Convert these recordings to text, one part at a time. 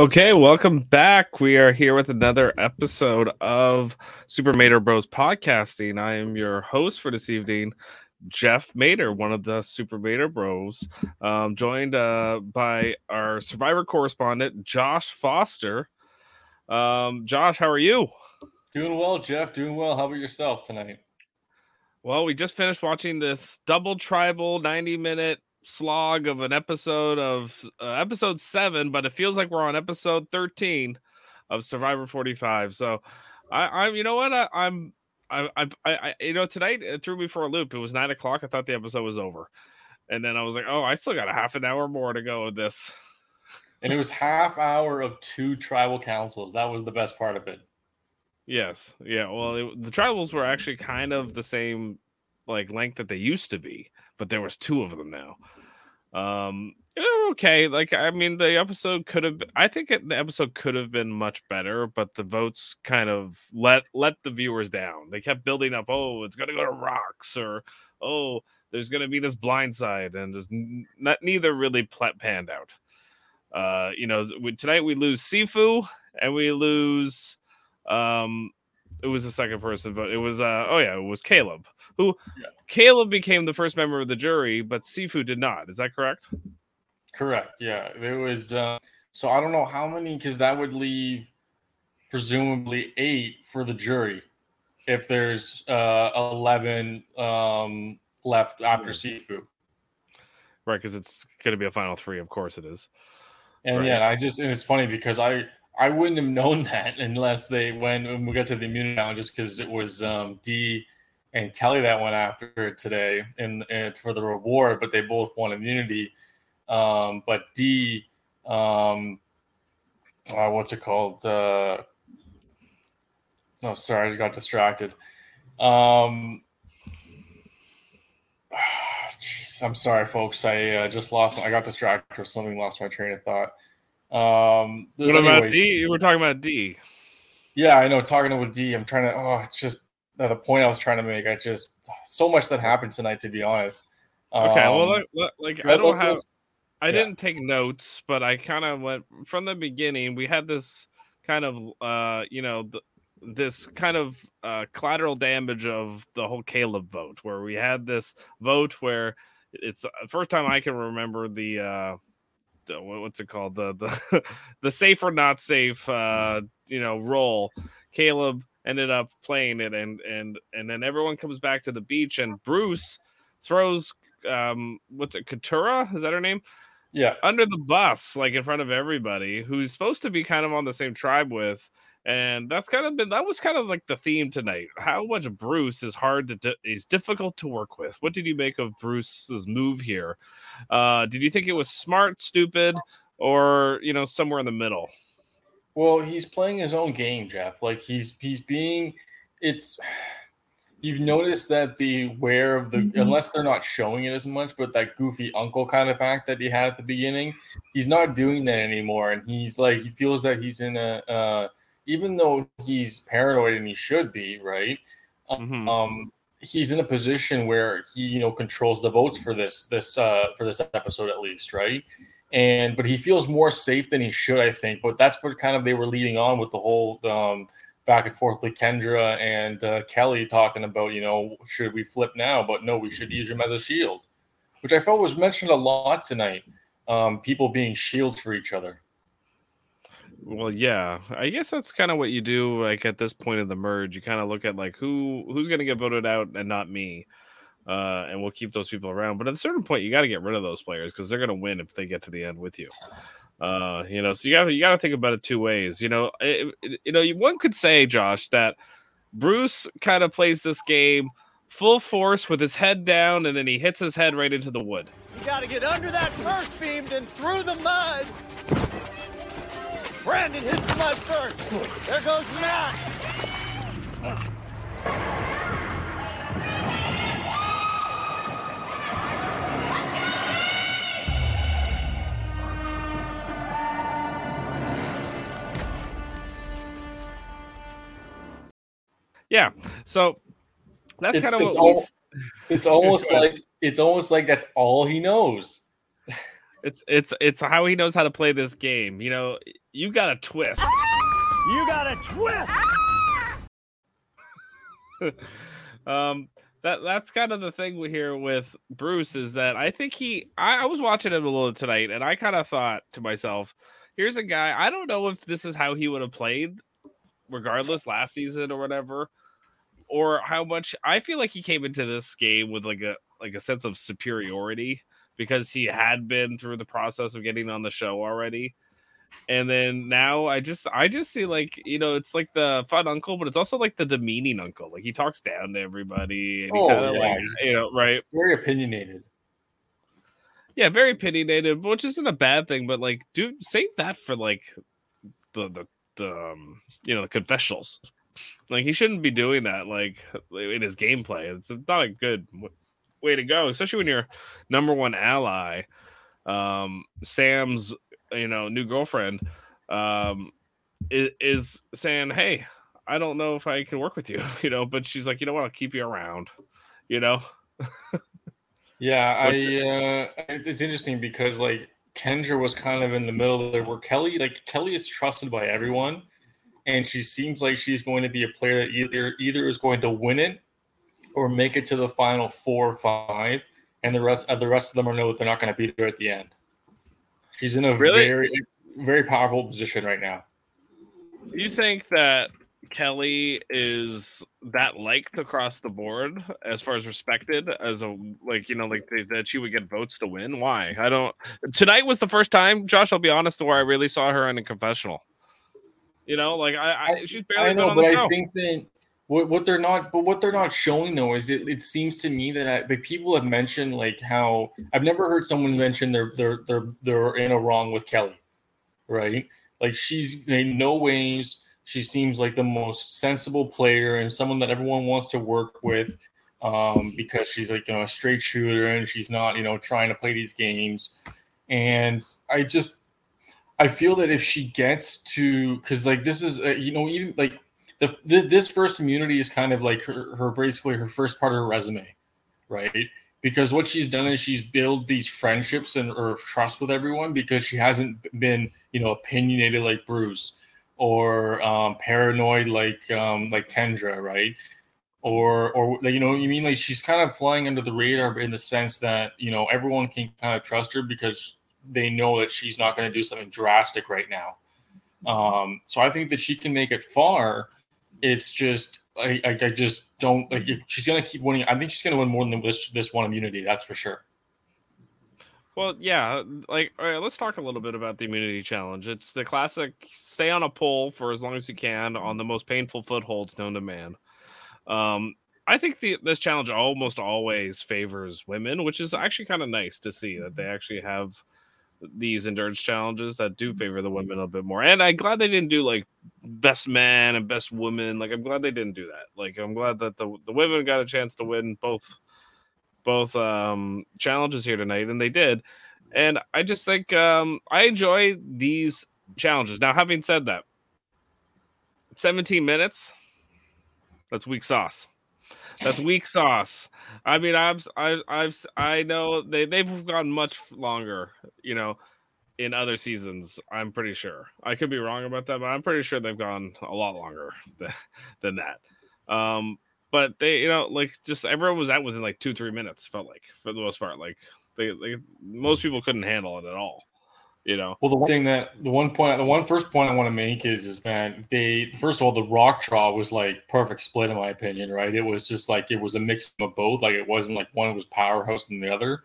Okay, welcome back. We are here with another episode of Super Mader Bros podcasting. I am your host for this evening, Jeff Mader, one of the Super Mader Bros, um, joined uh, by our Survivor correspondent, Josh Foster. Um, Josh, how are you? Doing well, Jeff. Doing well. How about yourself tonight? Well, we just finished watching this double tribal 90 minute slog of an episode of uh, episode seven, but it feels like we're on episode 13 of Survivor 45. So I, I'm, you know what? I, I'm, I, I, I, you know, tonight it threw me for a loop. It was nine o'clock. I thought the episode was over. And then I was like, oh, I still got a half an hour more to go with this. And it was half hour of two tribal councils. That was the best part of it. Yes. Yeah. Well, it, the tribals were actually kind of the same like length that they used to be, but there was two of them now. Um, okay. Like I mean, the episode could have. I think it, the episode could have been much better, but the votes kind of let let the viewers down. They kept building up. Oh, it's gonna go to rocks, or oh, there's gonna be this blind side, and just not neither really panned out. Uh, you know, we, tonight we lose Sifu and we lose um it was the second person but it was uh oh yeah it was caleb who yeah. caleb became the first member of the jury but sifu did not. Is that correct? Correct yeah. It was uh so i don't know how many because that would leave presumably eight for the jury if there's uh 11 um left after sifu. Right because it's going to be a final three of course it is. And right. yeah i just and it's funny because i I wouldn't have known that unless they went when we got to the immunity just because it was um, D and Kelly that went after today and, and for the reward, but they both won immunity. Um, but D, um, uh, what's it called? Uh, oh, sorry, I got distracted. Um, geez, I'm sorry, folks. I uh, just lost. I got distracted or something. Lost my train of thought. Um, what anyways, about D? You were talking about D. Yeah, I know. Talking about D, I'm trying to. Oh, it's just uh, the point I was trying to make. I just so much that happened tonight, to be honest. Okay, um, well, like, like I don't have. I yeah. didn't take notes, but I kind of went from the beginning. We had this kind of, uh, you know, this kind of uh, collateral damage of the whole Caleb vote, where we had this vote where it's the first time I can remember the uh, what's it called? The the the safe or not safe uh you know role. Caleb ended up playing it and and and then everyone comes back to the beach and bruce throws um what's it katura is that her name? Yeah. Under the bus like in front of everybody who's supposed to be kind of on the same tribe with and that's kind of been that was kind of like the theme tonight. How much bruce is hard to di- is difficult to work with. What did you make of bruce's move here? Uh did you think it was smart stupid or you know somewhere in the middle? Well he's playing his own game jeff. Like he's he's being it's you've noticed that the wear of the mm-hmm. unless they're not showing it as much but that goofy uncle kind of act that he had at the beginning he's not doing that anymore. And he's like he feels that he's in a uh even though he's paranoid and he should be, right? Mm-hmm. Um, he's in a position where he, you know, controls the votes for this this uh, for this episode at least, right? And but he feels more safe than he should, I think. But that's what kind of they were leading on with the whole um, back and forth with Kendra and uh, Kelly talking about, you know, should we flip now? But no, we should use him as a shield, which I felt was mentioned a lot tonight. Um, people being shields for each other. Well, yeah, I guess that's kind of what you do. Like at this point of the merge, you kind of look at like who who's going to get voted out and not me, uh, and we'll keep those people around. But at a certain point, you got to get rid of those players because they're going to win if they get to the end with you. Uh, you know, so you got you got to think about it two ways. You know, it, it, you know, one could say, Josh, that Bruce kind of plays this game full force with his head down, and then he hits his head right into the wood. You got to get under that first beam, and through the mud. Brandon hits the mud first. There goes Matt. Yeah. So that's kind of what all, It's almost like it's almost like that's all he knows. It's it's it's how he knows how to play this game. You know, you got a twist. You got a twist. um, that that's kind of the thing we hear with Bruce is that I think he I, I was watching him a little tonight and I kind of thought to myself, here's a guy I don't know if this is how he would have played regardless last season or whatever or how much I feel like he came into this game with like a like a sense of superiority because he had been through the process of getting on the show already. And then now I just I just see like you know it's like the fun uncle, but it's also like the demeaning uncle. Like he talks down to everybody. And he Oh, kinda, yeah, like, you know, right? Very opinionated. Yeah, very opinionated, which isn't a bad thing. But like, do save that for like the the the um, you know the confessionals. Like he shouldn't be doing that. Like in his gameplay, it's not a good way to go, especially when you're number one ally. Um, Sam's you know new girlfriend um is, is saying, "Hey, I don't know if I can work with you," you know, but she's like, "You know what? I'll keep you around," you know. Yeah, I uh it's interesting because like Kendra was kind of in the middle there where Kelly like Kelly is trusted by everyone and she seems like she's going to be a player that either either is going to win it or make it to the final four or five and the rest uh, the rest of them are know that they're not going to be there at the end. She's in a Really? very very powerful position right now. You think that Kelly is that liked across the board as far as respected as a like you know like th- that she would get votes to win? Why? I don't. Tonight was the first time, Josh. I'll be honest, to where I really saw her in a confessional. You know, like I, I she's barely I know, on but the I show. think that what, what they're not, but what they're not showing though is it, it seems to me that I, like people have mentioned like how I've never heard someone mention they're they're they're they're in a wrong with Kelly, right? Like she's in no ways she seems like the most sensible player and someone that everyone wants to work with um, because she's like you know a straight shooter and she's not you know trying to play these games and I just I feel that if she gets to, because like this is, uh, you know, even like the, the this first immunity is kind of like her, her basically her first part of her resume, right? Because what she's done is she's built these friendships and or trust with everyone because she hasn't been, you know, opinionated like Bruce or um, paranoid like um, like Kendra, right? Or or you know, you mean like she's kind of flying under the radar in the sense that you know everyone can kind of trust her because they know that she's not going to do something drastic right now. Um, so I think that she can make it far. It's just I, I, I just don't like she's to keep winning. I think she's to win more than this this one immunity. That's for sure. Well, yeah, like all right, let's talk a little bit about the immunity challenge. It's the classic stay on a pole for as long as you can on the most painful footholds known to man. Um, I think the this challenge almost always favors women, which is actually kind of nice to see that they actually have these endurance challenges that do favor the women a bit more. And I'm glad they didn't do like best man and best woman. Like I'm glad they didn't do that. Like I'm glad that the the women got a chance to win both both um challenges here tonight and they did. And I just think um I enjoy these challenges. Now having said that, 17 minutes that's weak sauce. That's weak sauce. I mean, I've, I've, I know they they've gone much longer. You know, in other seasons. I'm pretty sure. I could be wrong about that, but I'm pretty sure they've gone a lot longer than, than that. Um, but they, you know, like just everyone was out within like two, three minutes. Felt like for the most part, like they, they most people couldn't handle it at all. You know, Well, the one thing that the one point, the one first point I want to make is is that they first of all the rock draw was like perfect split in my opinion, right? It was just like it was a mix of both. Like it wasn't like one was powerhouse than the other.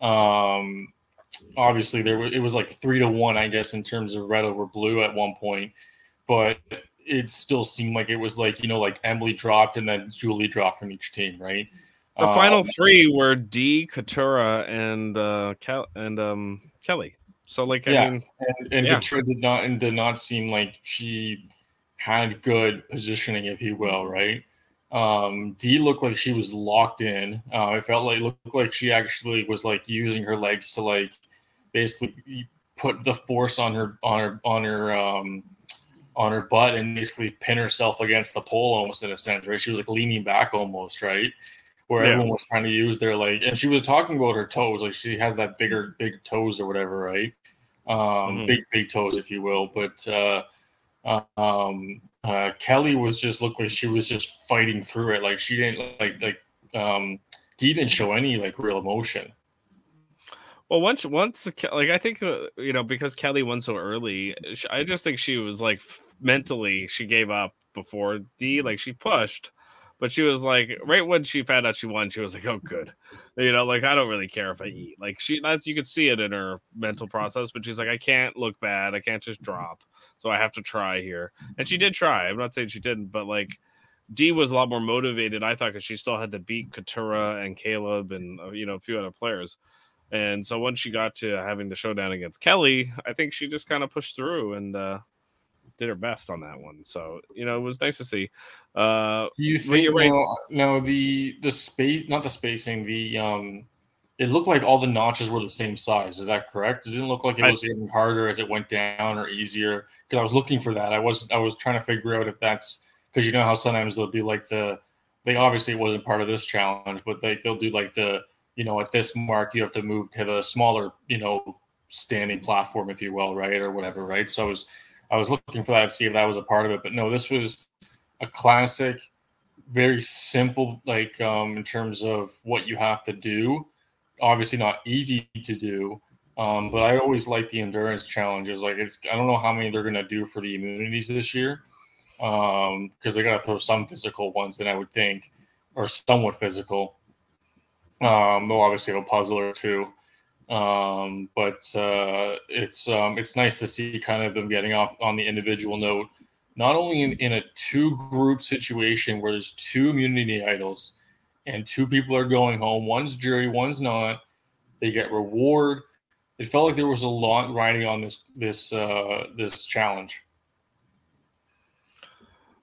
Um, obviously there was it was like three to one, I guess, in terms of red over blue at one point, but it still seemed like it was like you know like Emily dropped and then Julie dropped from each team, right? the final Um, three were D, Katura, and uh, Kel- and um, Kelly. So like, I Yeah. mean, and, and Yeah. Katura did not and did not seem like she had good positioning, if you will, right? Um, D looked like she was locked in. Uh, it felt like looked like she actually was like using her legs to like basically put the force on her on her on her um, on her butt and basically pin herself against the pole almost in a sense, right? She was like leaning back almost, right? Where Yeah. everyone was trying to use their like, and she was talking about her toes, like she has that bigger, big toes or whatever, right? Um, Mhm. big, big toes, if you will. But uh, um, uh, Kelly was just looked like she was just fighting through it. Like she didn't like like um, Dee didn't show any like real emotion. Well, once once like I think uh, you know because Kelly won so early, I just think she was like mentally she gave up before D. Like she pushed, but she was like right when she found out she won, she was like, "Oh, good," you know, like I don't really care if I eat. Like she, that's, you could see it in her mental process, but she's like, I can't look bad, I can't just drop, so I have to try here, and she did try. I'm not saying she didn't, but like. D was a lot more motivated, I thought, because she still had to beat Katura and Caleb and uh, you know a few other players. And so once she got to having the showdown against Kelly, I think she just kind of pushed through and uh, did her best on that one. So you know, it was nice to see. Uh, you think right. no the the space not the spacing the um it looked like all the notches were the same size is that correct it didn't look like it I- was getting harder as it went down or easier because i was looking for that i was i was trying to figure out if that's because you know how sometimes they'll do like the they obviously it wasn't part of this challenge but they, they'll do like the you know at this mark you have to move to the smaller you know standing platform if you will right or whatever right so i was i was looking for that to see if that was a part of it but no this was a classic very simple like um in terms of what you have to do. Obviously not easy to do um but i always like the endurance challenges. Like it's i don't know how many they're going to do for the immunities this year um because they got to throw some physical ones then i would think or somewhat physical. Um obviously have a puzzle or two um but uh it's um it's nice to see kind of them getting off on the individual note not only in, in a two group situation where there's two immunity idols and two people are going home one's jury one's not they get reward. It felt like there was a lot riding on this this uh this challenge.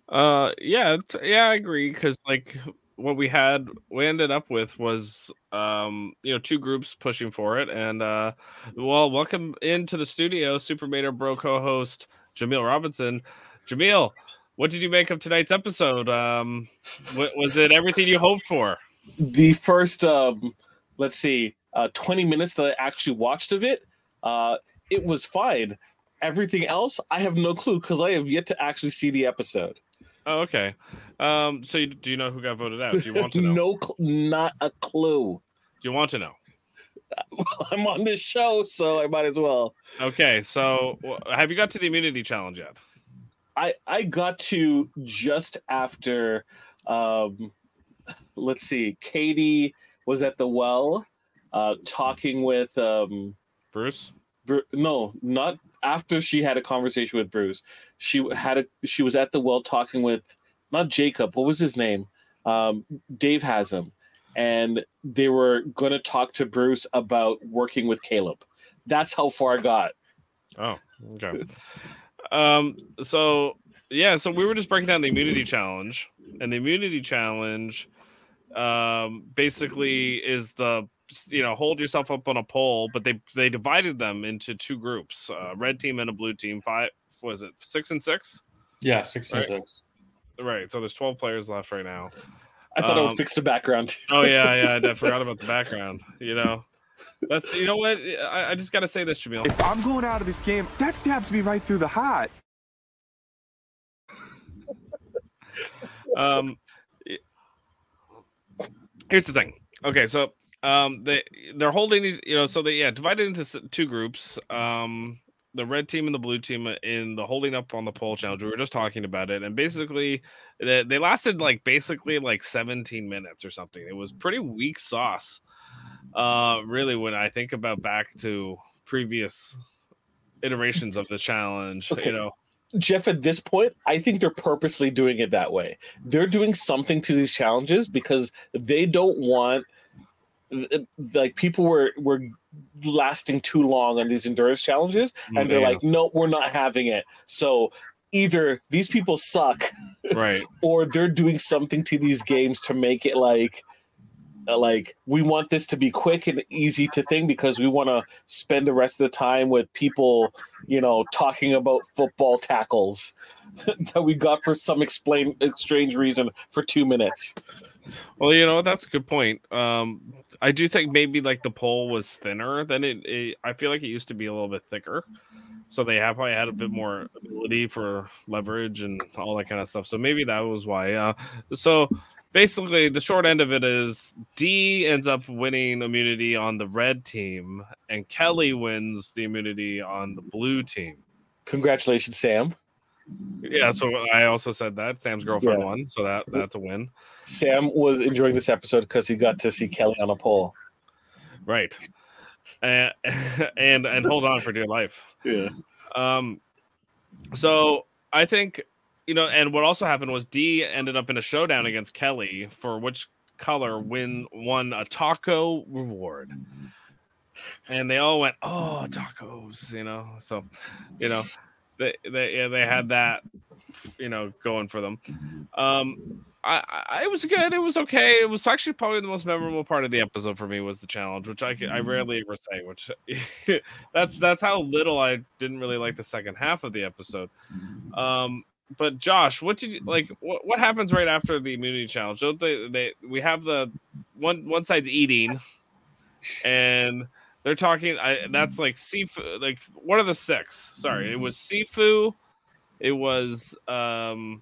Uh, yeah, yeah, I agree because like what we had, we ended up with was um, you know, two groups pushing for it, and uh, well, welcome into the studio, Super Mader Bro co-host Jaemeel Robinson. Jaemeel what did you make of tonight's episode? Um, was it everything you hoped for? the first um let's see uh 20 minutes that i actually watched of it uh it was fine everything else i have no clue because i have yet to actually see the episode Oh, okay. Um, so you, do you know who got voted out? Do you want to know? no cl- not a clue Do you want to know? i'm on this show so i might as well Okay, so have you got to the immunity challenge yet? i i got to just after um let's see katie was at the well uh talking with um Bruce? Bru- no, not after she had a conversation with Bruce. She had a she was at the well talking with not Jacob. What was his name? Um, Dave has him, and they were going to talk to Bruce about working with Caleb. That's how far I got. Oh, okay. um, so yeah, so we were just breaking down the immunity challenge, and the immunity challenge um basically is the you know hold yourself up on a pole but they they divided them into two groups uh red team and a blue team five was it six and six? Yeah 66 right. so there's 12 players left right now. I thought I Um, would fix the background. oh yeah yeah i forgot about the background you know? That's you know what? I, I just gotta say this Jaemeel. If I'm going out of this game, that stabs me right through the heart. um here's the thing. Okay so um they they're holding you know so they yeah divided into two groups. Um the red team and the blue team in the holding up on the pole challenge we were just talking about it and basically they, they lasted like basically like 17 minutes or something it was pretty weak sauce uh really when i think about back to previous iterations of the challenge Okay. you know Jeff, at this point, I think they're purposely doing it that way. They're doing something to these challenges because they don't want like people were were lasting too long on these endurance challenges and they're like no we're not having it. So either these people suck right. or they're doing something to these games to make it like uh, like we want this to be quick and easy to think because we want to spend the rest of the time with people you know talking about football tackles that we got for some explain strange reason for two minutes. Well, you know that's a good point. Um, I do think maybe like the pole was thinner than it, it. I feel like it used to be a little bit thicker, so they have probably had a bit more ability for leverage and all that kind of stuff. So maybe that was why. Uh, so basically, the short end of it is D ends up winning immunity on the red team, and Kelly wins the immunity on the blue team. Congratulations, Sam. Yeah, so I also said that Sam's girlfriend Yeah. won, so that that's a win. Sam was enjoying this episode because he got to see Kelly on a pole. Right. And and and hold on for dear life. Yeah. Um so I think you know, and what also happened was D ended up in a showdown against Kelly for which color win won a taco reward. And they all went, Oh, tacos, you know. So, you know, they they yeah, they had that, you know, going for them. Um I, I it was good. It was okay. It was actually probably the most memorable part of the episode for me was the challenge, which I I rarely ever say. Which that's that's how little I didn't really like the second half of the episode. Um, but Josh, what did you like? What, what happens right after the immunity challenge? Don't they, they we have the one one side's eating, and they're talking. I, that's like seafood. Like what are the six? Sorry, it was Sifu. It was um,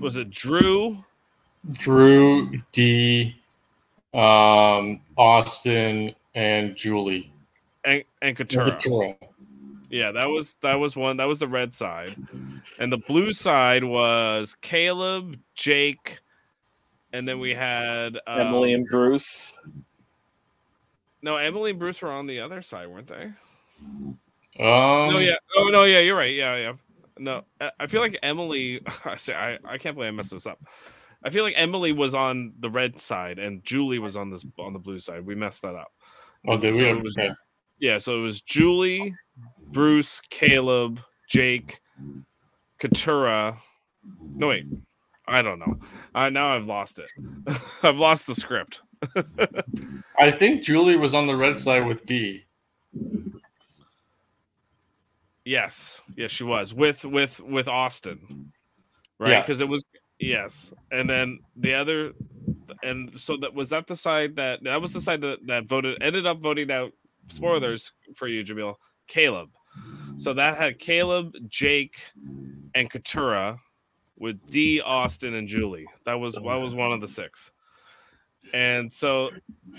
was it Drew? Drew, D, um, Austin, and Julie. and, and Katura. Katura. Yeah, that was that was one. That was the red side, and the blue side was Caleb, Jake, and then we had um, Emily and Bruce. No, Emily and Bruce were on the other side, weren't they? Um, no, yeah. Oh no, yeah. You're right. Yeah, yeah. No, I- feel like Emily. I say I, I can't believe I messed this up. I feel like Emily was on the red side and Julie was on this on the blue side. We messed that up. Oh, did we? So it was- Okay. Yeah, so it was Julie, Bruce, Caleb, Jake, Katura. No wait, I don't know. I now I've lost it. I've lost the script. I think Julie was on the red side with D. Yes, yes, she was with with with Austin, right? Because Yes. it was yes, and then the other, and so that was that the side that that was the side that that voted ended up voting out. Spoilers for you, Jaemeel. Caleb. So that had Caleb, Jake, and Katura with D, Austin, and Julie. That was that was one of the six. And so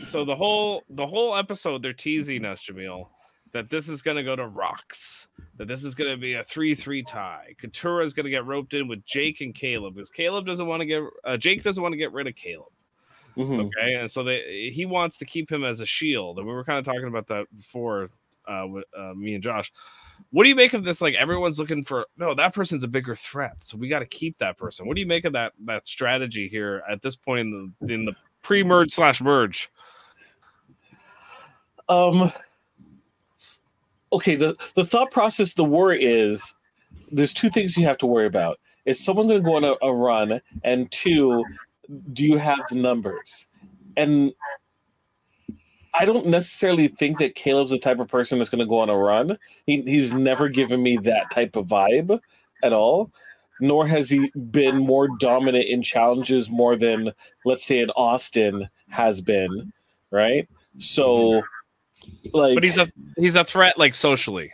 so the whole the whole episode they're teasing us, Jaemeel, that this is gonna go to rocks. That this is gonna be a three-three tie. Katura is gonna get roped in with Jake and Caleb because Caleb doesn't want to get uh, Jake doesn't want to get rid of Caleb. Mhm. Okay, and so they he wants to keep him as a shield, and we were kind of talking about that before uh, with uh, me and Josh. What do you make of this? Like everyone's looking for no, that person's a bigger threat, so we got to keep that person. What do you make of that that strategy here at this point in the in the pre-merge slash merge? Um. Okay. the The thought process, the worry is, there's two things you have to worry about: is someone going to go on a, a run, and two, do you have the numbers? And I don't necessarily think that Caleb's the type of person that's going to go on a run. He, he's never given me that type of vibe at all. Nor has he been more dominant in challenges more than, let's say, an Austin has been, right? So, like, But he's a he's a threat like socially.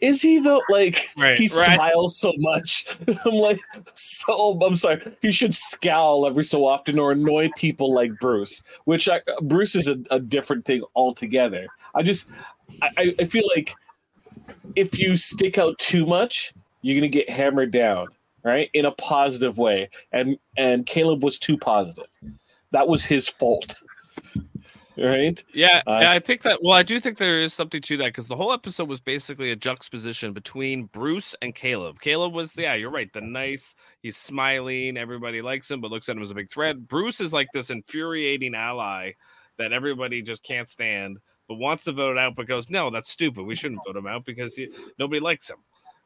is he though? Like, Right, he right. smiles so much. I'm like, so I'm sorry. He should scowl every so often or annoy people like Bruce, which I, Bruce is a, a different thing altogether. I just, I- I, I feel like if you stick out too much, you're gonna get hammered down, right? In a positive way. And and Caleb was too positive. That was his fault. Right? Yeah, Uh, yeah, I think that. Well, I do think there is something to that because the whole episode was basically a juxtaposition between Bruce and Caleb. Caleb was, the, yeah, you're right, the nice. He's smiling, everybody likes him, but looks at him as a big threat. Bruce is like this infuriating ally that everybody just can't stand, but wants to vote out, but goes, no, that's stupid. We shouldn't vote him out because he, nobody likes him.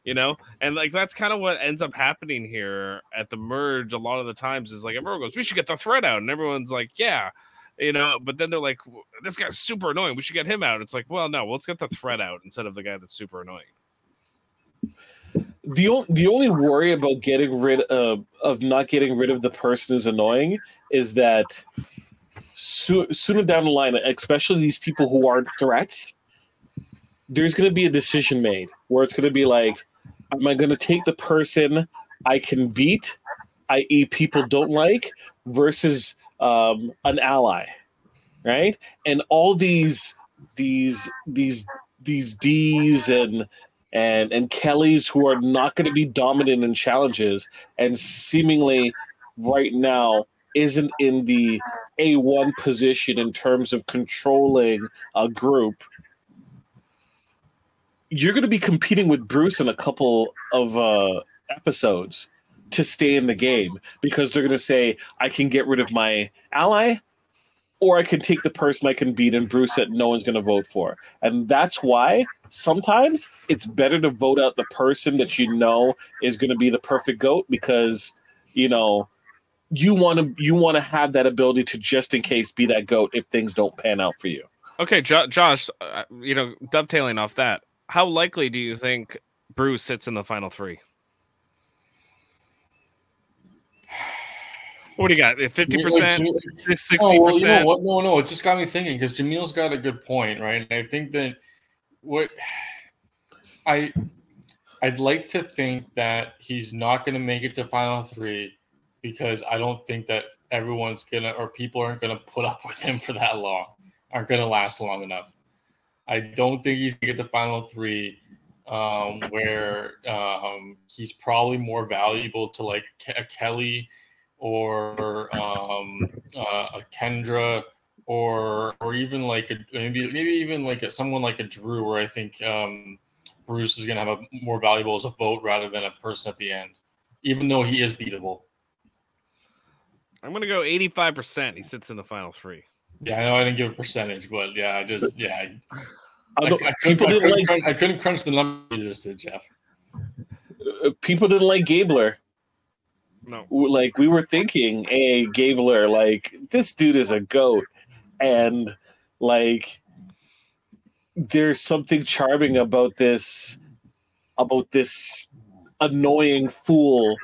You know, and like that's kind of what ends up happening here at the merge. A lot of the times is like everyone goes, "We should get the threat out," and everyone's like, "Yeah," you know but then they're like this guy's super annoying we should get him out it's like well no let's get the threat out instead of the guy that's super annoying the o- the only worry about getting rid of of not getting rid of the person who's annoying is that so, sooner down the line, especially these people who aren't threats, there's going to be a decision made where it's going to be like, am I going to take the person I can beat, i.e., people don't like, versus um, an ally, right? And all these these these these D's and and and Kellys who are not going to be dominant in challenges and seemingly right now isn't in the A1 position in terms of controlling a group. You're going to be competing with Bruce in a couple of uh, episodes to stay in the game because they're going to say, I can get rid of my ally or I can take the person I can beat and Bruce that no one's going to vote for. And that's why sometimes it's better to vote out the person that you know is going to be the perfect goat because, you know, you want to you want to have that ability to just in case be that goat if things don't pan out for you. Okay, jo- Josh, uh, you know, dovetailing off that, how likely do you think Bruce sits in the final three? What do you got? Fifty percent, sixty Oh, know percent. No, no, it just got me thinking because Jaemeel's got a good point, right? And I think that what I I'd like to think that he's not going to make it to final three because I don't think that everyone's gonna or people aren't gonna put up with him for that long, aren't gonna last long enough. I don't think he's gonna get to final three, um, where um, he's probably more valuable to like a Kelly or um, uh, a Kendra or or even like a maybe maybe even like a, someone like a Drew, where I think um, Bruce is gonna have a more valuable as a vote rather than a person at the end, even though he is beatable. I'm gonna go eighty-five percent. He sits in the final three. Yeah, I know I didn't give a percentage, but yeah, I just yeah, I, I I, don't- people couldn't, I, couldn't like crunch, I couldn't crunch the number you just did, Jeff. uh, people didn't like Gabler. No, Like we were thinking, hey, Gabler, like this dude is a goat, and like there's something charming about this about this annoying fool,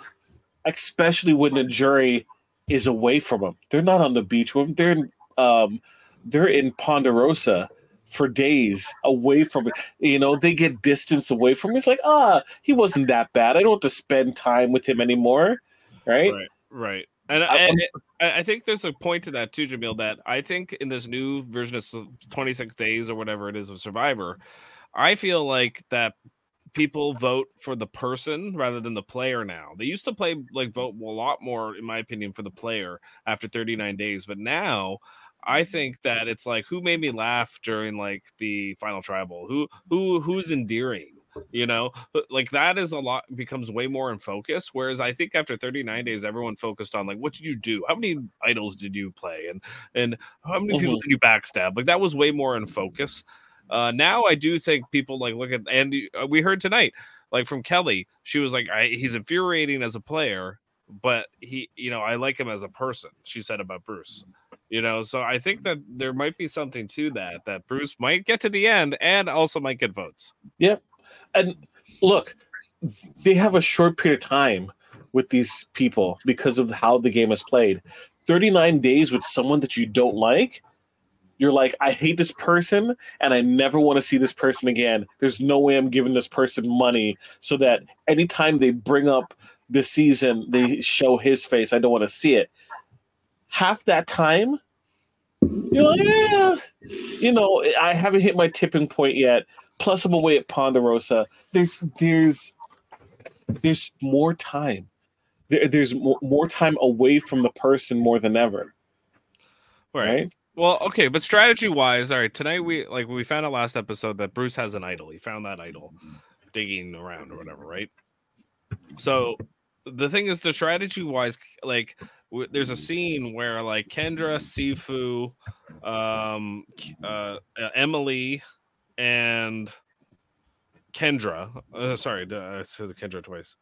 especially when the jury is away from him. They're not on the beach with him. They're in, um, they're in Ponderosa for days away from it. You know, they get distance away from him. It's like, ah, he wasn't that bad. I don't have to spend time with him anymore. Right? right, right. And, I- and I I think there's a point to that too, Jaemeel. That I think in this new version of 26 days or whatever it is of Survivor, I feel like that people vote for the person rather than the player now. They used to play like vote a lot more, in my opinion, for the player after 39 days, but now I think that it's like who made me laugh during like the final tribal, who who who's endearing, you know, like that is a lot becomes way more in focus. Whereas I think after 39 days, everyone focused on like what did you do, how many idols did you play, and and how many people Mhm. did you backstab? Like that was way more in focus. Uh, now I do think people like look at and uh, we heard tonight like from Kelly, she was like, I, he's infuriating as a player, but he, you know, I like him as a person. She said about Bruce, you know, so I think that there might be something to that that Bruce might get to the end and also might get votes. And look, they have a short period of time with these people because of how the game is played. 39 days with someone that you don't like, you're like, I hate this person and I never want to see this person again. There's no way I'm giving this person money so that anytime they bring up the season, they show his face. I don't want to see it. Half that time, you're like, yeah, you know, I haven't hit my tipping point yet. Plus, I'm away at Ponderosa. There's there's there's more time. There, there's more, more time away from the person more than ever. Right? Well, okay, but strategy wise, all right, tonight we like we found out last episode that Bruce has an idol. He found that idol digging around or whatever, right? So the thing is, the strategy wise, like w- there's a scene where like Kendra, Sifu, um, uh, Emily, and Kendra, uh, sorry, I said Kendra twice.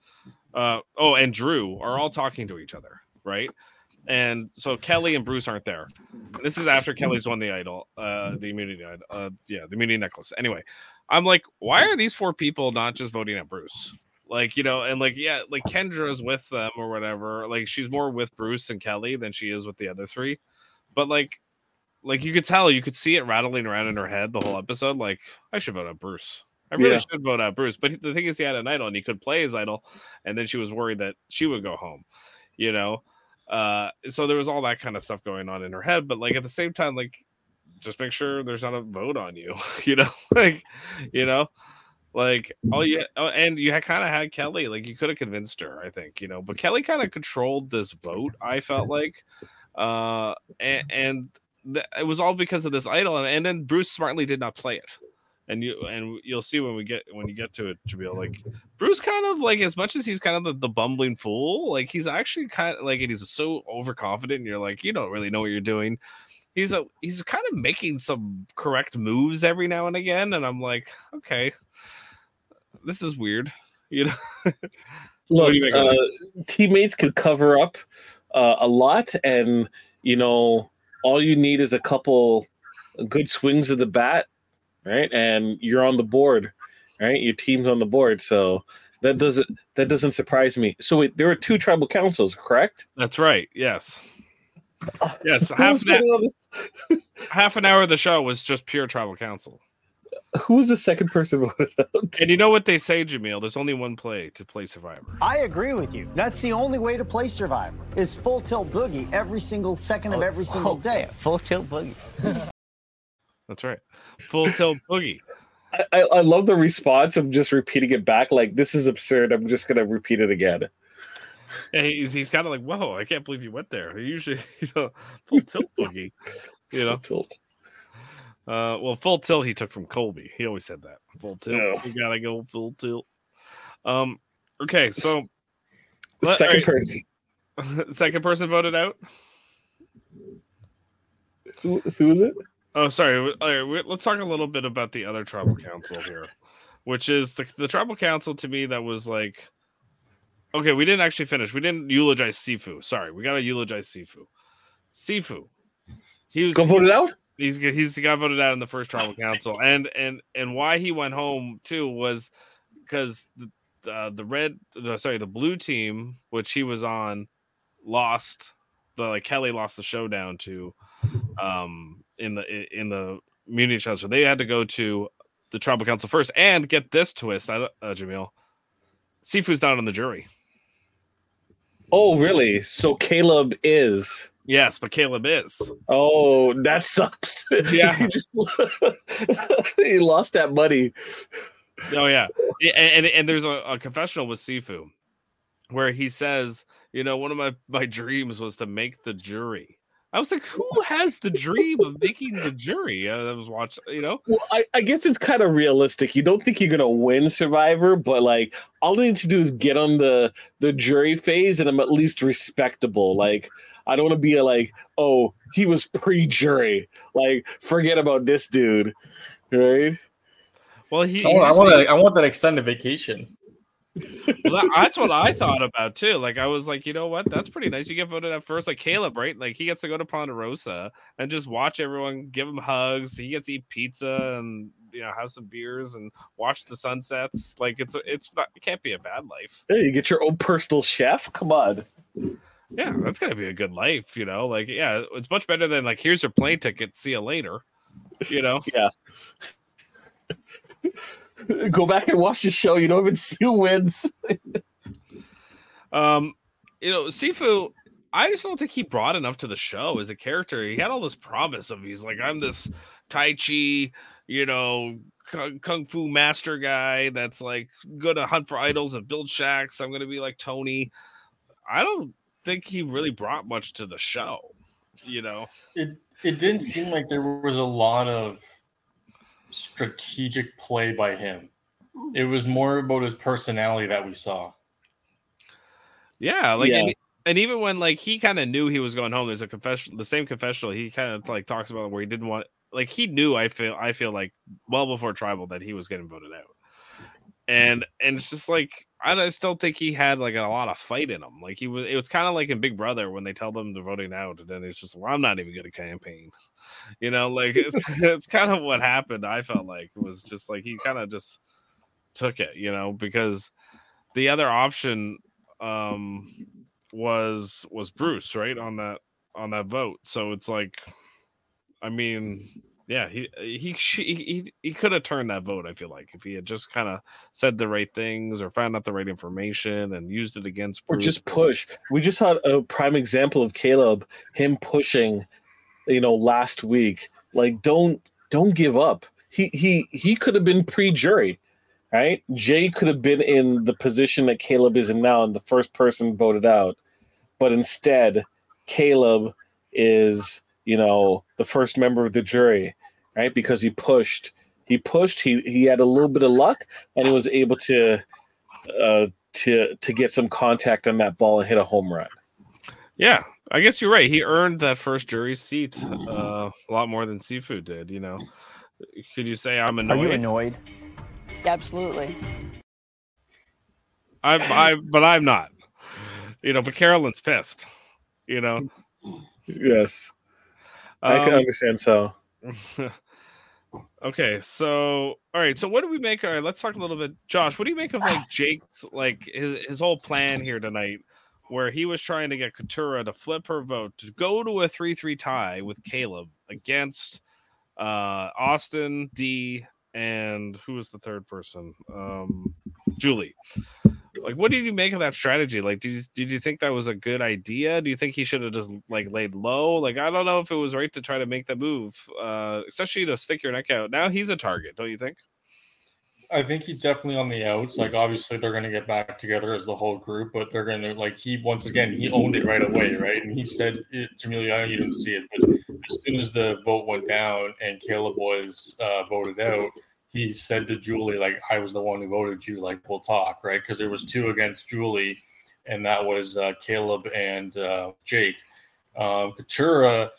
Uh, oh, and Drew are all talking to each other, right? And so Kelly and Bruce aren't there. This is after Kelly's won the idol, uh, the immunity uh, yeah, the immunity necklace. Anyway, I'm like, why are these four people not just voting at Bruce? like you know, and like yeah, like Kendra's with them or whatever. Like she's more with Bruce and Kelly than she is with the other three. But like, like you could tell, you could see it rattling around in her head the whole episode. Like I should vote out Bruce. I really Yeah. should vote out Bruce. But the thing is, he had an idol and he could play his idol, and then she was worried that she would go home. You know, uh, so there was all that kind of stuff going on in her head. But like at the same time, like just make sure there's not a vote on you. you know, like you know, like all you oh, and you kind of had Kelly. Like you could have convinced her, I think. You know, but Kelly kind of controlled this vote. I felt like, uh, and, and th- it was all because of this idol. And, and then Bruce smartly did not play it. And you and you'll see when we get when you get to it, Jaemeel. Like Bruce, kind of like as much as he's kind of the, the bumbling fool, like he's actually kind of like and he's so overconfident. And you're like, you don't really know what you're doing. He's a he's kind of making some correct moves every now and again, and I'm like, okay, this is weird. You know, Look, you uh, teammates could cover up uh, a lot, and you know, all you need is a couple good swings of the bat, right? And you're on the board, right? Your team's on the board, so that doesn't that doesn't surprise me. So wait, there were two tribal councils, correct? that's right. Yes, yes. Half was, an, hour, voting on this- half an hour of the show was just pure tribal council. Who was the second person voted out? And you know what they say, Jaemeel? There's only one play to play Survivor. I agree with you. That's the only way to play Survivor is full tilt boogie every single second of oh, every single oh, day. Full tilt boogie. That's right. Full tilt boogie. I, I, I love the response of just repeating it back. Like this is absurd. I'm just gonna repeat it again. And he's he's kind of like, whoa, I can't believe you went there. He usually, you know, full tilt boogie. You know, Tilt. Uh, well, full tilt he took from Colby. He always said that. Full tilt. Yeah. You gotta go full tilt. Um. Okay, so second alright. person. second person voted out. Who, who was it? Oh, sorry. All right, let's talk a little bit about the other tribal council here, which is the the tribal council to me that was like, okay, we didn't actually finish. We didn't eulogize Sifu. Sorry, we got to eulogize Sifu. Sifu, he was Go vote it out. He's he's got voted out in the first tribal council, and and and why he went home too was because the uh, the red, sorry, the blue team, which he was on, lost. The like Kelly lost the showdown to, um, in the in the immunity challenge. So they had to go to the tribal council first, and get this twist, uh, Jaemeel. Sifu's not on the jury. Oh, really? So Caleb is. Yes, but Caleb is. Oh, that sucks. Yeah. he just he lost that money. Oh yeah, and and, and there's a, a confessional with Sifu, where he says, you know, one of my my dreams was to make the jury. I was like, who has the dream of making the jury? I was watching, you know. Well, I, I guess it's kind of realistic. You don't think you're gonna win Survivor, but like all I need to do is get on the the jury phase, and I'm at least respectable. Like I don't want to be a, like, oh, he was pre-jury. Like forget about this dude, right? Well, he. I want, I want, that- I want that extended vacation. well, that- that's what I thought about too. Like I was like, you know what? That's pretty nice. You get voted at first, like Caleb, right? Like he gets to go to Ponderosa and just watch everyone give him hugs. He gets to eat pizza and you know have some beers and watch the sunsets. Like it's it's not, it can't be a bad life. Hey, you get your own personal chef. Come on. Yeah, that's gonna be a good life. You know, like yeah, it's much better than like here's your plane ticket. See you later. You know. Yeah. Go back and watch the show. You don't even see who wins. Um, you know, Sifu, I just don't think he brought enough to the show as a character. He had all this promise of he's like, I'm this Tai Chi, you know, kung, kung fu master guy that's like gonna hunt for idols and build shacks. I'm gonna be like Tony. I don't think he really brought much to the show. You know, It it didn't seem like there was a lot of strategic play by him. It was more about his personality that we saw. yeah, like Yeah. And, and even when like he kind of knew he was going home, there's a confession, the same confessional he kind of like talks about where he didn't want like he knew I feel I feel like well before tribal that he was getting voted out. And and it's just like I just don't think he had like a lot of fight in him. Like he was it was kind of like in Big Brother when they tell them they're voting out and then it's just well I'm not even gonna campaign. You know, like it's it's kind of what happened. I felt like it was just like he kind of just took it, you know, because the other option um was was Bruce, right? On that on that vote. So it's like I mean, yeah, he uh, he he he, he could have turned that vote, I feel like, if he had just kind of said the right things or found out the right information and used it against or just push. We just had a prime example of Caleb, him pushing, you know, last week. Like, don't don't give up. He he he could have been pre-jury, right? Jay could have been in the position that Caleb is in now, and the first person voted out. But instead, Caleb is, you know, the first member of the jury, right? Because he pushed. He pushed. He he had a little bit of luck, and he was able to uh, to to get some contact on that ball and hit a home run. Yeah, I guess you're right. He earned that first jury seat uh, a lot more than Seafood did. You know, could you say I'm annoyed? Are you annoyed? Absolutely. I'm, I, but I'm not. You know, but Carolyn's pissed. You know, Yes, I can Um, understand. So okay, so all right, so what do we make? All right, let's talk a little bit, Josh. What do you make of like Jake's like his his whole plan here tonight, where he was trying to get Katurah to flip her vote to go to a three three tie with Caleb against uh Austin D and who was the third person? Um Julie. Like, what did you make of that strategy? Like, did you did you think that was a good idea? Do you think he should have just like laid low? Like, I don't know if it was right to try to make the move, uh, especially to stick your neck out. Now he's a target, don't you think? I think he's definitely on the outs. Like obviously they're gonna get back together as the whole group, but they're gonna like he once again he owned it right away, right? And he said, it, Jamelia, you didn't see it, but as soon as the vote went down and Caleb was uh, voted out, he said to Julie, like, I was the one who voted you, like, we'll talk, right? Because there was two against Julie, and that was uh, Caleb and uh, Jake. Um, Katurah,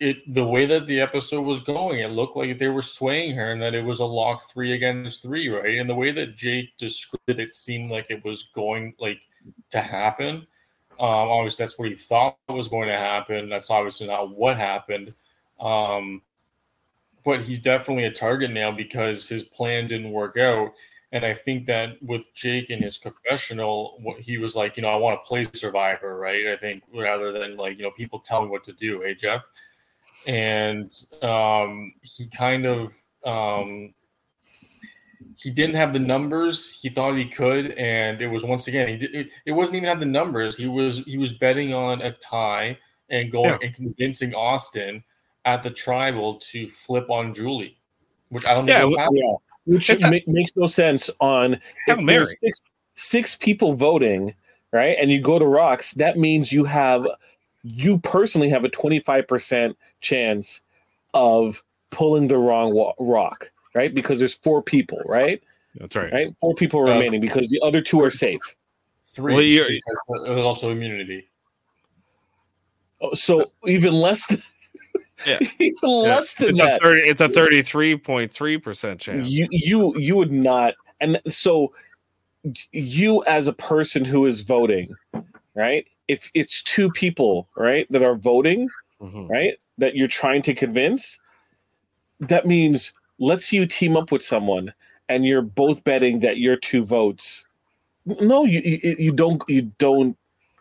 it the way that the episode was going, it looked like they were swaying her and that it was a lock three against three, right? And the way that Jake described it, it seemed like it was going like to happen. Um, obviously, that's what he thought was going to happen. That's obviously not what happened. Um, but he's definitely a target now because his plan didn't work out. And I think that with Jake in his confessional, what he was like, you know, I want to play Survivor, right? I think rather than like, you know, people tell me what to do, hey Jeff. And um, he kind of um, he didn't have the numbers he thought he could, and it was once again he did, it, it wasn't even have the numbers. He was he was betting on a tie and going Yeah. and convincing Austin at the tribal to flip on Julie, which I don't Yeah, think will happen. yeah, which It's a- makes no sense. On if there's six six people voting, right, and you go to rocks, that means you have you personally have a twenty five percent chance of pulling the wrong wa- rock, right? Because there's four people, right? That's right. Right, four people Uh, remaining because the other two are safe. Three Well, you're- because there's also immunity. Oh, So even less than Yeah. Yeah, less than it's that. A 30, it's a thirty-three point three percent chance. you you you would not and so you as a person who is voting right if it's two people right that are voting Mhm. right that you're trying to convince that means let's you team up with someone and you're both betting that your two votes no you you, you don't you don't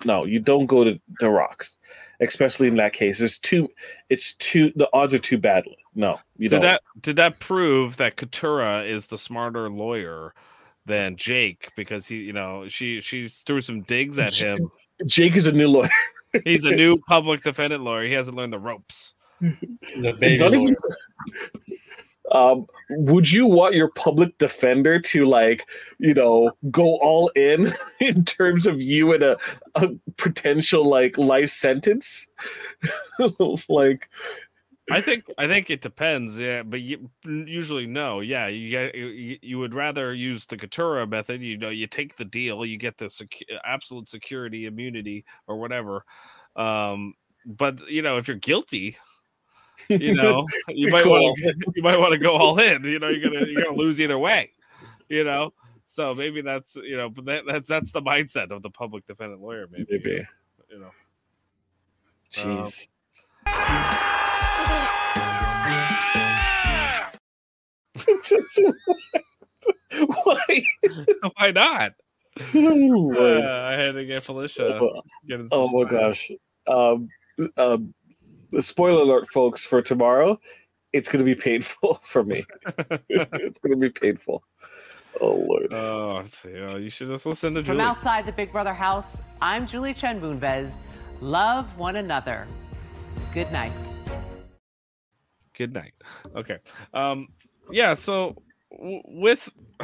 no you don't go to the rocks especially in that case it's too it's too the odds are too bad no you Did don't that did that prove that Katurah is the smarter lawyer than Jake because he, you know, she she threw some digs at him. jake is a new lawyer He's a new public defendant lawyer. He hasn't learned the ropes. The baby Don't even- lawyer. um, would you want your public defender to like you know go all in in terms of you and a, a potential like life sentence like I think I think it depends. Yeah, but you, usually no. Yeah, you get you, you would rather use the Katurah method. You know, you take the deal, you get the absolute security, immunity, or whatever. Um, but you know, if you're guilty, you know, you might Cool. want to you might want to go all in. You know, you're gonna you're gonna lose either way. You know, so maybe that's you know, but that, that's that's the mindset of the public defendant lawyer. Maybe, Maybe. you know. Um, jeez Just- why Why not? Uh, I had to get Felicia. Oh, Get oh my gosh. Um, um, spoiler alert, folks, for tomorrow, it's going to be painful for me. it's going to be painful. Oh, Lord. Oh, yeah, you should just listen to From Julie. outside the Big Brother house, I'm Julie Chen Moonves. Love one another. Good night. Good night. Okay. Um. Yeah. So w- with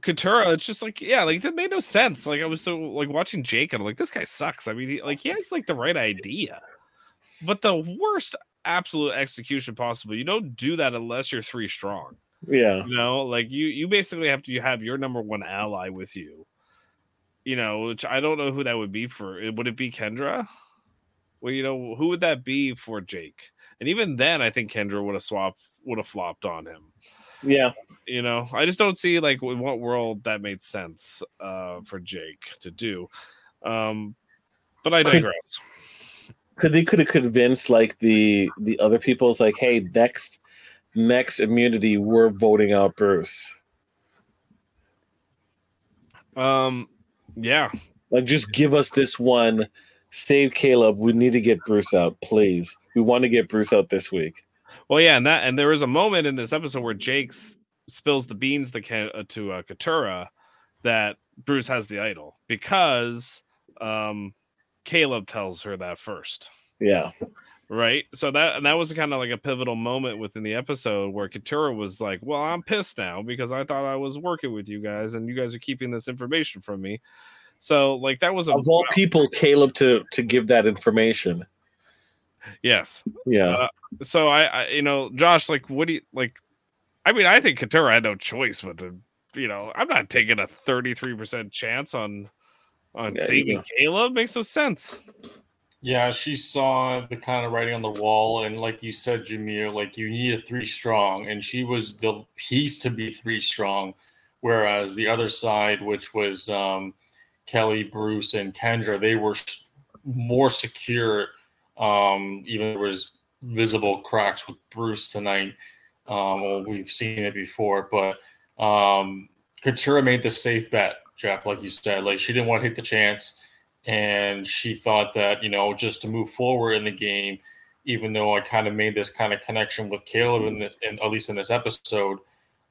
Katurah, it's just like yeah, like it made no sense. Like I was so like watching Jake, and I'm like, this guy sucks. I mean, he, like he has like the right idea, but the worst absolute execution possible. You don't do that unless you're three strong. Yeah. You know, like you you basically have to have your number one ally with you. You know, which I don't know who that would be for. Would it be Kendra? Well, you know, who would that be for Jake? And even then, I think Kendra would have swapped, would have flopped on him. Yeah. You know, I just don't see like in what world that made sense uh, for Jake to do. Um, but I digress. Could they could have convinced like the the other people's like, hey, next next immunity, we're voting out Bruce. Um, yeah, Like, just give us this one. Save Caleb. We need to get Bruce out, please. We want to get Bruce out this week. Well, yeah, and that and there was a moment in this episode where Jake s- spills the beans to uh, to uh, Katurah that Bruce has the idol because um, Caleb tells her that first, Yeah. right? So that and that was kind of like a pivotal moment within the episode where Katurah was like, "Well, I'm pissed now because I thought I was working with you guys and you guys are keeping this information from me." So like that was a Of all people, Caleb to to give that information. yes. Yeah. Uh, so I, I, you know, Josh, like, what do you like? I mean, I think Katurah had no choice but to, you know, I'm not taking a 33 percent chance on on Yeah, saving know. Caleb. Makes no sense. Yeah, she saw the kind of writing on the wall, and like you said, Jaemeel, like you need a three strong, and she was the piece to be three strong, whereas the other side, which was um, Kellie, Bruce, and Kendra, they were more secure. Um, even there was visible cracks with Bruce tonight. Um, well, we've seen it before, but um, Katurah made the safe bet, Jeff, like you said. Like she didn't want to take the chance and she thought that you know just to move forward in the game even though i kind of made this kind of connection with caleb in this in, at least in this episode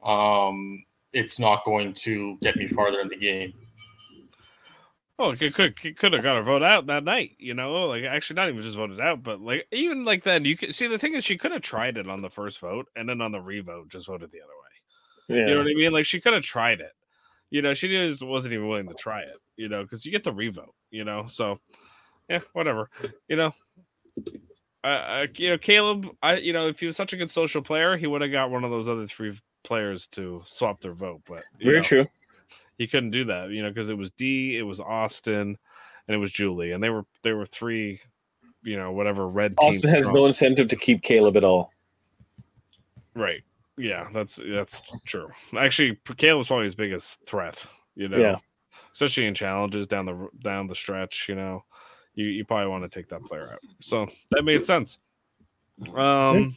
um it's not going to get me farther in the game Oh, it could it could have got her vote out that night. You know, like actually not even just voted out, but like even like then you could see the thing is she could have tried it on the first vote and then on the revote just voted the other way. yeah. You know what I mean? Like she could have tried it. You know, she just wasn't even willing to try it. You know, because you get the revote. You know, so yeah, whatever. You know, uh, uh, you know, Caleb. I you know, if he was such a good social player, he would have got one of those other three players to swap their vote. But Very know, true. he couldn't do that. You know, because it was D, it was Austin, and it was Julie, and they were they were three. You know, whatever red. Austin has strong- no incentive to keep Caleb at all. Right. Yeah, that's that's true. Actually, Caleb's probably his biggest threat. You know, Yeah. especially in challenges down the down the stretch. You know, you you probably want to take that player out. So that made sense. Um,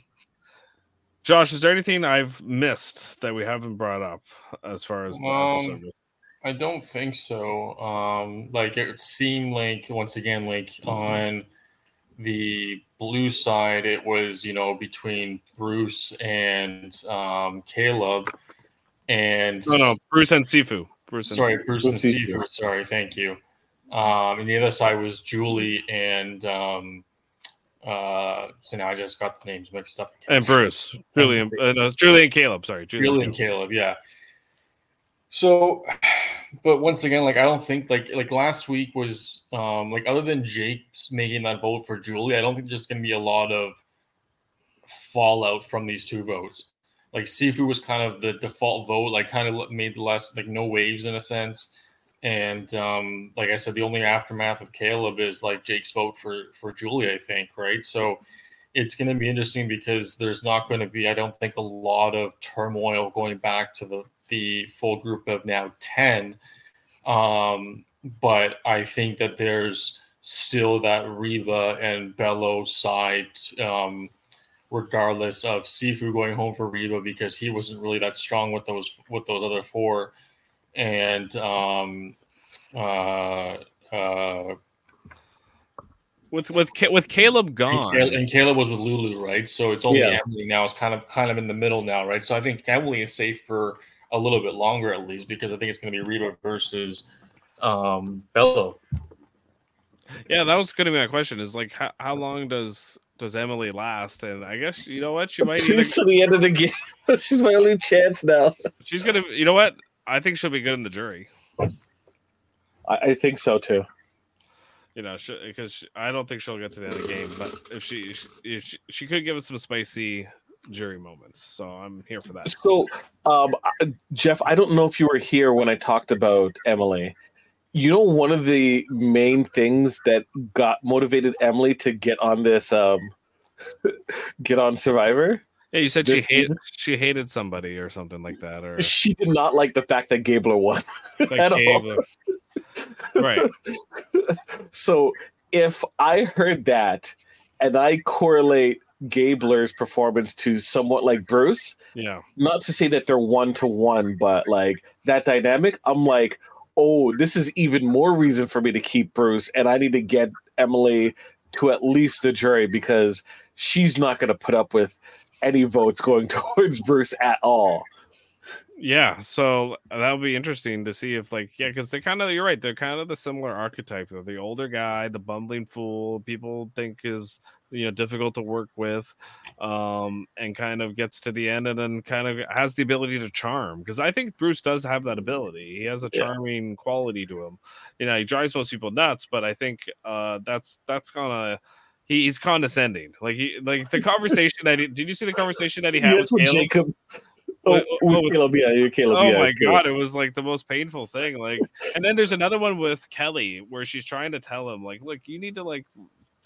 Josh, is there anything I've missed that we haven't brought up as far as the Um, episode? I don't think so. Um, like it seemed like once again, like on the blue side, it was you know between Bruce and um, Caleb, and No, no, Bruce and Sifu. Bruce and sorry, Sifu. Bruce and Bruce and Seaver. Sorry, thank you. Um, and the other side was Julie and um, uh, so now I just got the names mixed up. and Bruce, Julie, and uh, no, Julie and Caleb. Sorry, Julie, Julie and and Caleb. Caleb, yeah. So, but once again, like I don't think like like last week was um like other than Jake's making that vote for Julie, I don't think there's going to be a lot of fallout from these two votes. Like Sifu was kind of the default vote, like kind of made less like no waves in a sense. And um, like I said, the only aftermath of Caleb is like Jake's vote for for Julie, I think, right? So it's going to be interesting because there's not going to be, I don't think, a lot of turmoil going back to the the full group of now ten. Um, but I think that there's still that Reba and Belo side, um, regardless of Sifu going home for Reba because he wasn't really that strong with those with those other four, and um, Uh, uh, with with with Caleb and gone. Caleb, and Caleb was with Lulu, right? So it's only Yeah. Emily now. It's kind of kind of in the middle now, right? So I think Emily is safe for a little bit longer at least because I think it's going to be Reba versus um Belo. Yeah, that was going to be my question. Is like how, how long does does Emily last? And I guess you know what she might. Either, Please to the end of the game. She's my only chance now. she's gonna. You know what? I think she'll be good in the jury. I, I think so too. You know, because I don't think she'll get to the end of the game. But if she if she, she could give us some spicy jury moments, so I'm here for that. So, um, Jeff, I don't know if you were here when I talked about Emily. You know, one of the main things that got motivated Emily to get on this, um, get on Survivor. Yeah, you said she hated she hated somebody or something like that, or She did not like the fact that Gabler won. like at all. Caleb. right. So, if I heard that and I correlate Gabler's performance to somewhat like Bruce, Yeah. not to say that they're one to one, but like that dynamic, I'm like, oh, this is even more reason for me to keep Bruce, and I need to get Emily to at least the jury because she's not going to put up with any votes going towards Bruce at all. Yeah, so that would be interesting to see if, like, yeah, because they're kind of, you're right, they're kind of the similar archetype. They're the older guy, the bumbling fool, people think is, you know, difficult to work with, um, and kind of gets to the end and then kind of has the ability to charm. Because I think Bruce does have that ability. He has a Yeah. charming quality to him. You know, he drives most people nuts, but I think uh, that's that's gonna. He, he's condescending. Like he, like the conversation that he, did you see the conversation that he had Yes, with with Caleb? Jacob. Oh, Caleb, yeah, Caleb. Oh yeah, oh my Caleb. god, it was like the most painful thing. Like, and then there's another one with Kellie where she's trying to tell him, like, look, you need to like,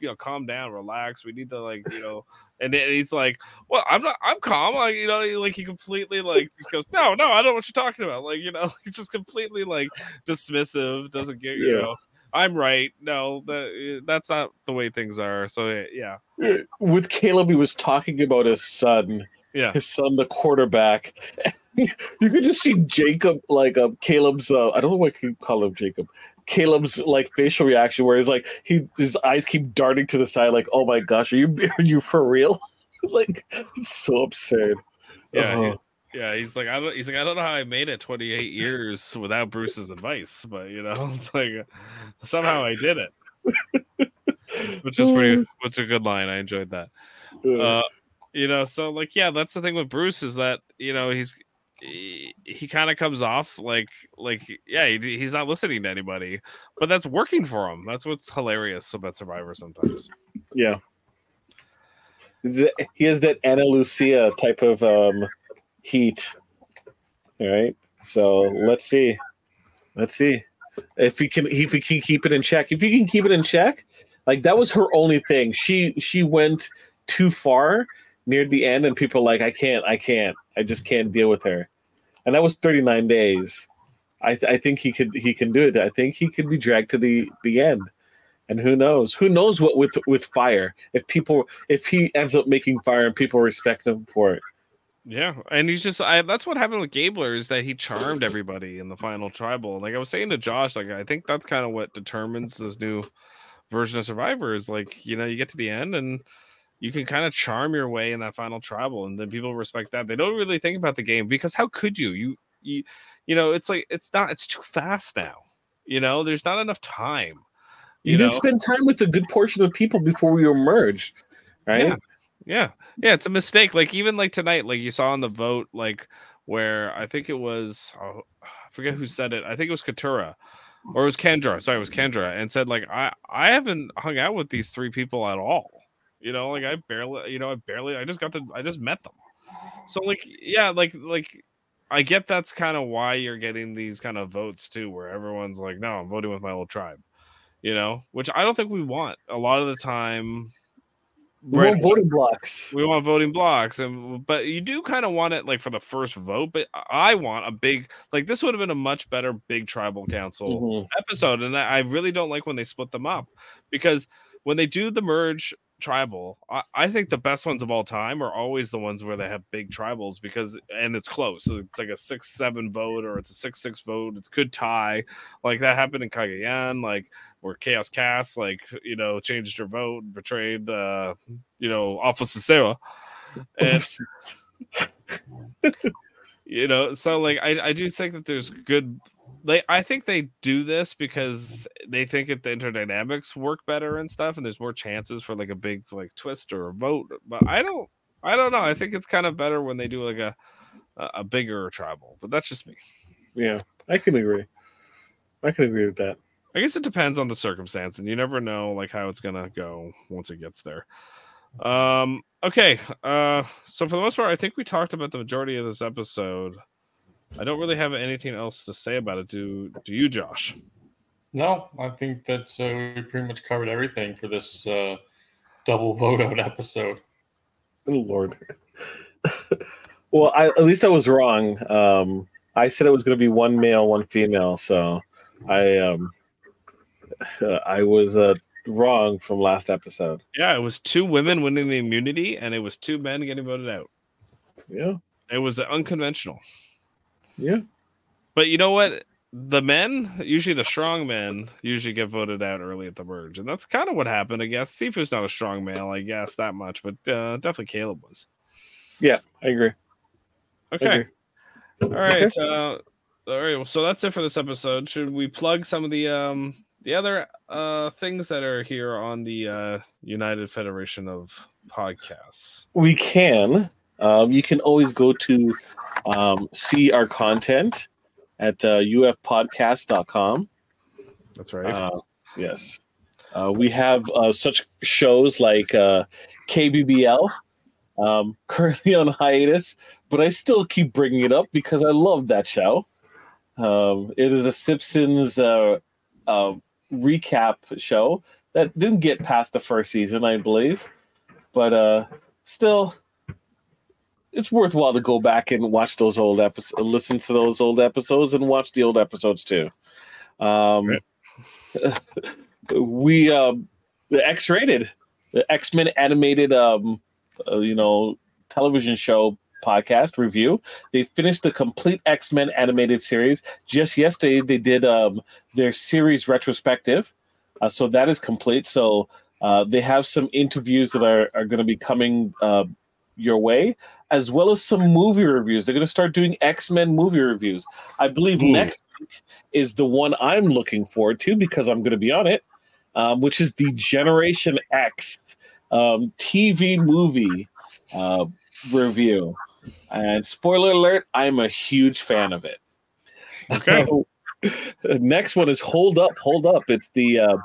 you know, calm down, relax. We need to like, you know, and then he's like, well, I'm not, I'm calm. Like, you know, like he completely like just goes, no, no, I don't know what you're talking about. Like, you know, he's just completely like dismissive. Doesn't get, you Yeah. know, I'm right. No, that eh, that's not the way things are. So eh, yeah, eh, With Caleb, he was talking about his son. Yeah, his son, the quarterback. you could just see Jacob, like uh, Caleb's. Uh, I don't know what could call him, Jacob. Caleb's like facial reaction, where he's like, he his eyes keep darting to the side, like, "Oh my gosh, are you are you for real?" like, it's so absurd. yeah. Uh-huh. he- yeah, he's like, I don't. He's like, I don't know how I made it 28 years without Bruce's advice, but you know, it's like somehow I did it, which is pretty. which is a good line? I enjoyed that. Uh, you know, so like, yeah, that's the thing with Bruce is that you know he's he, he kind of comes off like like yeah he, he's not listening to anybody, but that's working for him. That's what's hilarious about Survivor sometimes. yeah. He has that Anna Lucia type of um, heat. All right. So let's see. Let's see if he can if he can keep it in check. If he can keep it in check, like that was her only thing. She she went too far near the end, and people like, I can't, I can't, I just can't deal with her. And that was 39 days. I th- I think he could he can do it. I think he could be dragged to the the end. And who knows? Who knows what with with fire? If people if he ends up making fire and people respect him for it. Yeah, and he's just I that's what happened with Gabler is that he charmed everybody in the final tribal. Like I was saying to Josh, like I think that's kind of what determines this new version of Survivor is like, you know, you get to the end and you can kind of charm your way in that final tribal and then people respect that. They don't really think about the game because how could you? You you you know, it's like it's not it's too fast now. You know, there's not enough time. You, You didn't spend time with a good portion of people before we emerged, right? Yeah. Yeah. Yeah. It's a mistake. Like even like tonight, like you saw on the vote, like where I think it was oh, I forget who said it. I think it was Katurah or it was Kendra. Sorry, it was Kendra, and said, like, I I haven't hung out with these three people at all. You know, like I barely, you know, I barely I just got to I just met them. So like yeah, like like I get that's kind of why you're getting these kind of votes too, where everyone's like, no, I'm voting with my old tribe. You know, which I don't think we want. A lot of the time We want voting blocks. we want voting blocks and but you do kind of want it like for the first vote but i want a big like this would have been a much better big tribal council Mhm. episode and i I really don't like when they split them up because when they do the merge tribal, I, I think the best ones of all time are always the ones where they have big tribals because and it's close. So it's like a six seven vote or it's a six six vote. It's good tie. Like that happened in Cagayan, like where Chaos Kass, like you know, changed her vote, and betrayed uh, you know, Alpha Cicera. And you know, so like I, I do think that there's good they I think they do this because they think if the interdynamics work better and stuff and there's more chances for like a big like twist or a vote. But I don't I don't know. I think it's kind of better when they do like a a bigger tribal, but that's just me. Yeah, I can agree. I can agree with that. I guess it depends on the circumstance, and you never know like how it's gonna go once it gets there. Um. Okay. Uh. So for the most part, I think we talked about the majority of this episode. I don't really have anything else to say about it. Do Do you, Josh? No, I think that uh, we pretty much covered everything for this uh, double vote out episode. Oh Lord. well, I, at least I was wrong. Um, I said it was going to be one male, one female. So I um, I was uh, wrong from last episode. Yeah, it was two women winning the immunity, and it was two men getting voted out. Yeah, it was unconventional. Yeah, but you know what? The men, usually the strong men, usually get voted out early at the merge, and that's kind of what happened. I guess Sifu's not a strong male, I guess that much, but uh, definitely Caleb was. Yeah, I agree. Okay. I agree. All right. Uh, all right. Well, so that's it for this episode. Should we plug some of the um the other uh things that are here on the uh United Federation of Podcasts? We can. Um, you can always go to um, see our content at uh, ufpodcast.com. That's right. Uh, yes. Uh, we have uh, such shows like uh, KBBL, um, currently on hiatus, but I still keep bringing it up because I love that show. Um, it is a Simpsons uh, uh, recap show that didn't get past the first season, I believe, but uh, still, it's worthwhile to go back and watch those old episodes, listen to those old episodes, and watch the old episodes too. Um, we um, the X-rated, the X-Men animated, um, uh, you know, television show podcast review. They finished the complete X Men animated series just yesterday. They did um, their series retrospective, uh, so that is complete. So uh, they have some interviews that are, are going to be coming uh, your way, as well as some movie reviews. They're going to start doing X Men movie reviews. I believe Ooh. next week is the one I'm looking forward to because I'm going to be on it, um, which is the Generation X um, TV movie uh, review. And spoiler alert, I'm a huge fan of it. Okay. Next one is Hold Up, Hold Up. It's the uh,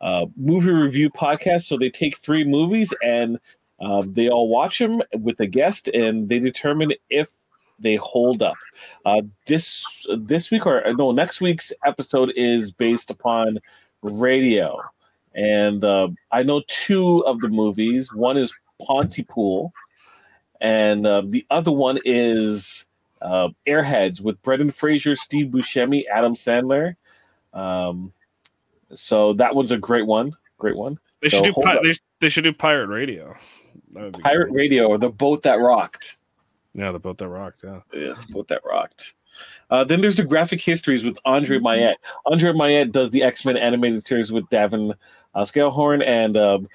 uh, movie review podcast. So they take three movies and uh, they all watch them with a guest and they determine if they hold up. Uh, this this week or no next week's episode is based upon radio, and uh, I know two of the movies. One is Pontypool, and uh, the other one is uh, Airheads with Brendan Fraser, Steve Buscemi, Adam Sandler. Um, so that one's a great one. Great one. They so should do pi- they, they, should do pirate radio. Pirate cool. radio or the boat that rocked. Yeah, the boat that rocked. Yeah, yeah, the boat that rocked. Uh, then there's the graphic histories with Andre Myette. Andre Myette does the X Men animated series with Davan uh, Skelhorn, and um,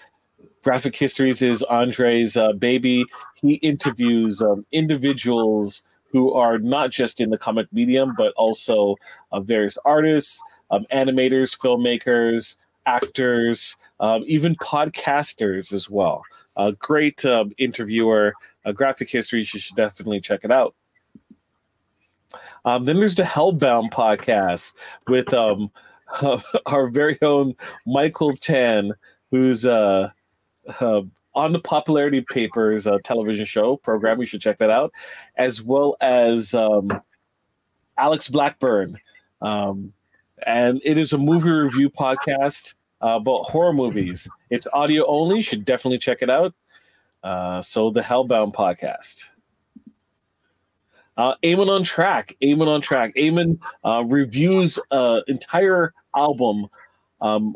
Graphic Histories is Andre's uh, baby. He interviews um, individuals who are not just in the comic medium, but also uh, various artists, um, animators, filmmakers, actors, um, even podcasters as well. A great um, interviewer. Uh, Graphic Histories, you should definitely check it out. Um, then there's the Hellbound podcast with um, our very own Michael Chan, who's uh, uh, on the popularity papers uh, television show program. You should check that out, as well as um, Alex Blackburn. Um, and it is a movie review podcast uh, about horror movies. It's audio only. Should definitely check it out. Uh, so the Hellbound podcast. Uh, Eamon on track. Eamon on track. Eamon uh, reviews uh, entire album um,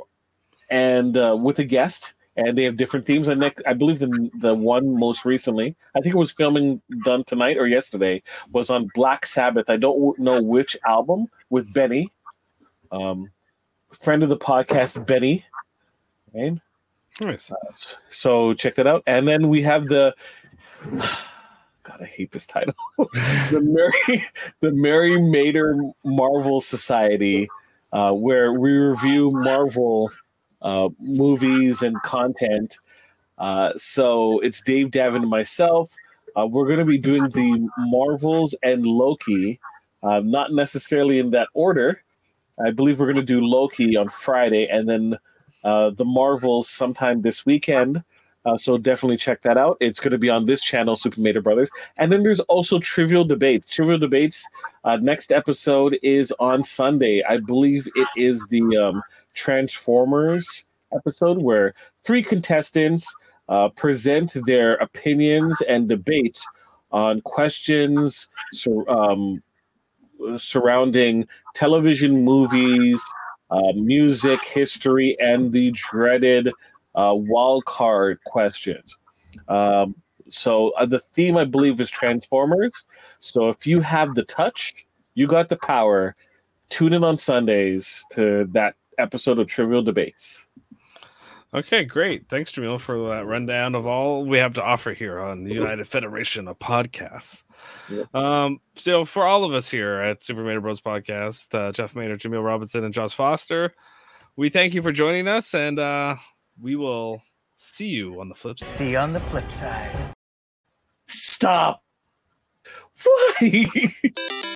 and uh, with a guest and they have different themes. And next, I believe the the one most recently, I think it was filming done tonight or yesterday, was on Black Sabbath. I don't know which album with Benny, um, friend of the podcast, Benny. Right? Nice. So check that out. And then we have the God, I hate this title. the Mary the Mary Mader Marvel Society, uh, where we review Marvel uh, movies and content. Uh, so it's Dave Davan and myself. Uh, we're going to be doing the Marvels and Loki, uh, not necessarily in that order. I believe we're going to do Loki on Friday and then uh, the Marvels sometime this weekend. Uh, so definitely check that out. It's going to be on this channel, Super Mader Brothers. And then there's also Trivial Debates. Trivial Debates. Uh, next episode is on Sunday. I believe it is the um, Transformers episode where three contestants uh, present their opinions and debate on questions sur- um, surrounding television, movies, uh, music, history, and the dreaded uh, wild card questions. Um, so uh, the theme, I believe, is Transformers. So if you have the touch, you got the power. Tune in on Sundays to that episode of Trivial Debates. Okay, great. Thanks, Jaemeel, for that rundown of all we have to offer here on the United Federation of Podcasts. Yep. Um, so for all of us here at Super Mader Bros Podcast, uh, Jeff Mader, Jaemeel Robinson, and Josh Foster, we thank you for joining us, and uh, we will see you on the flip side. See you on the flip side. Stop. Why?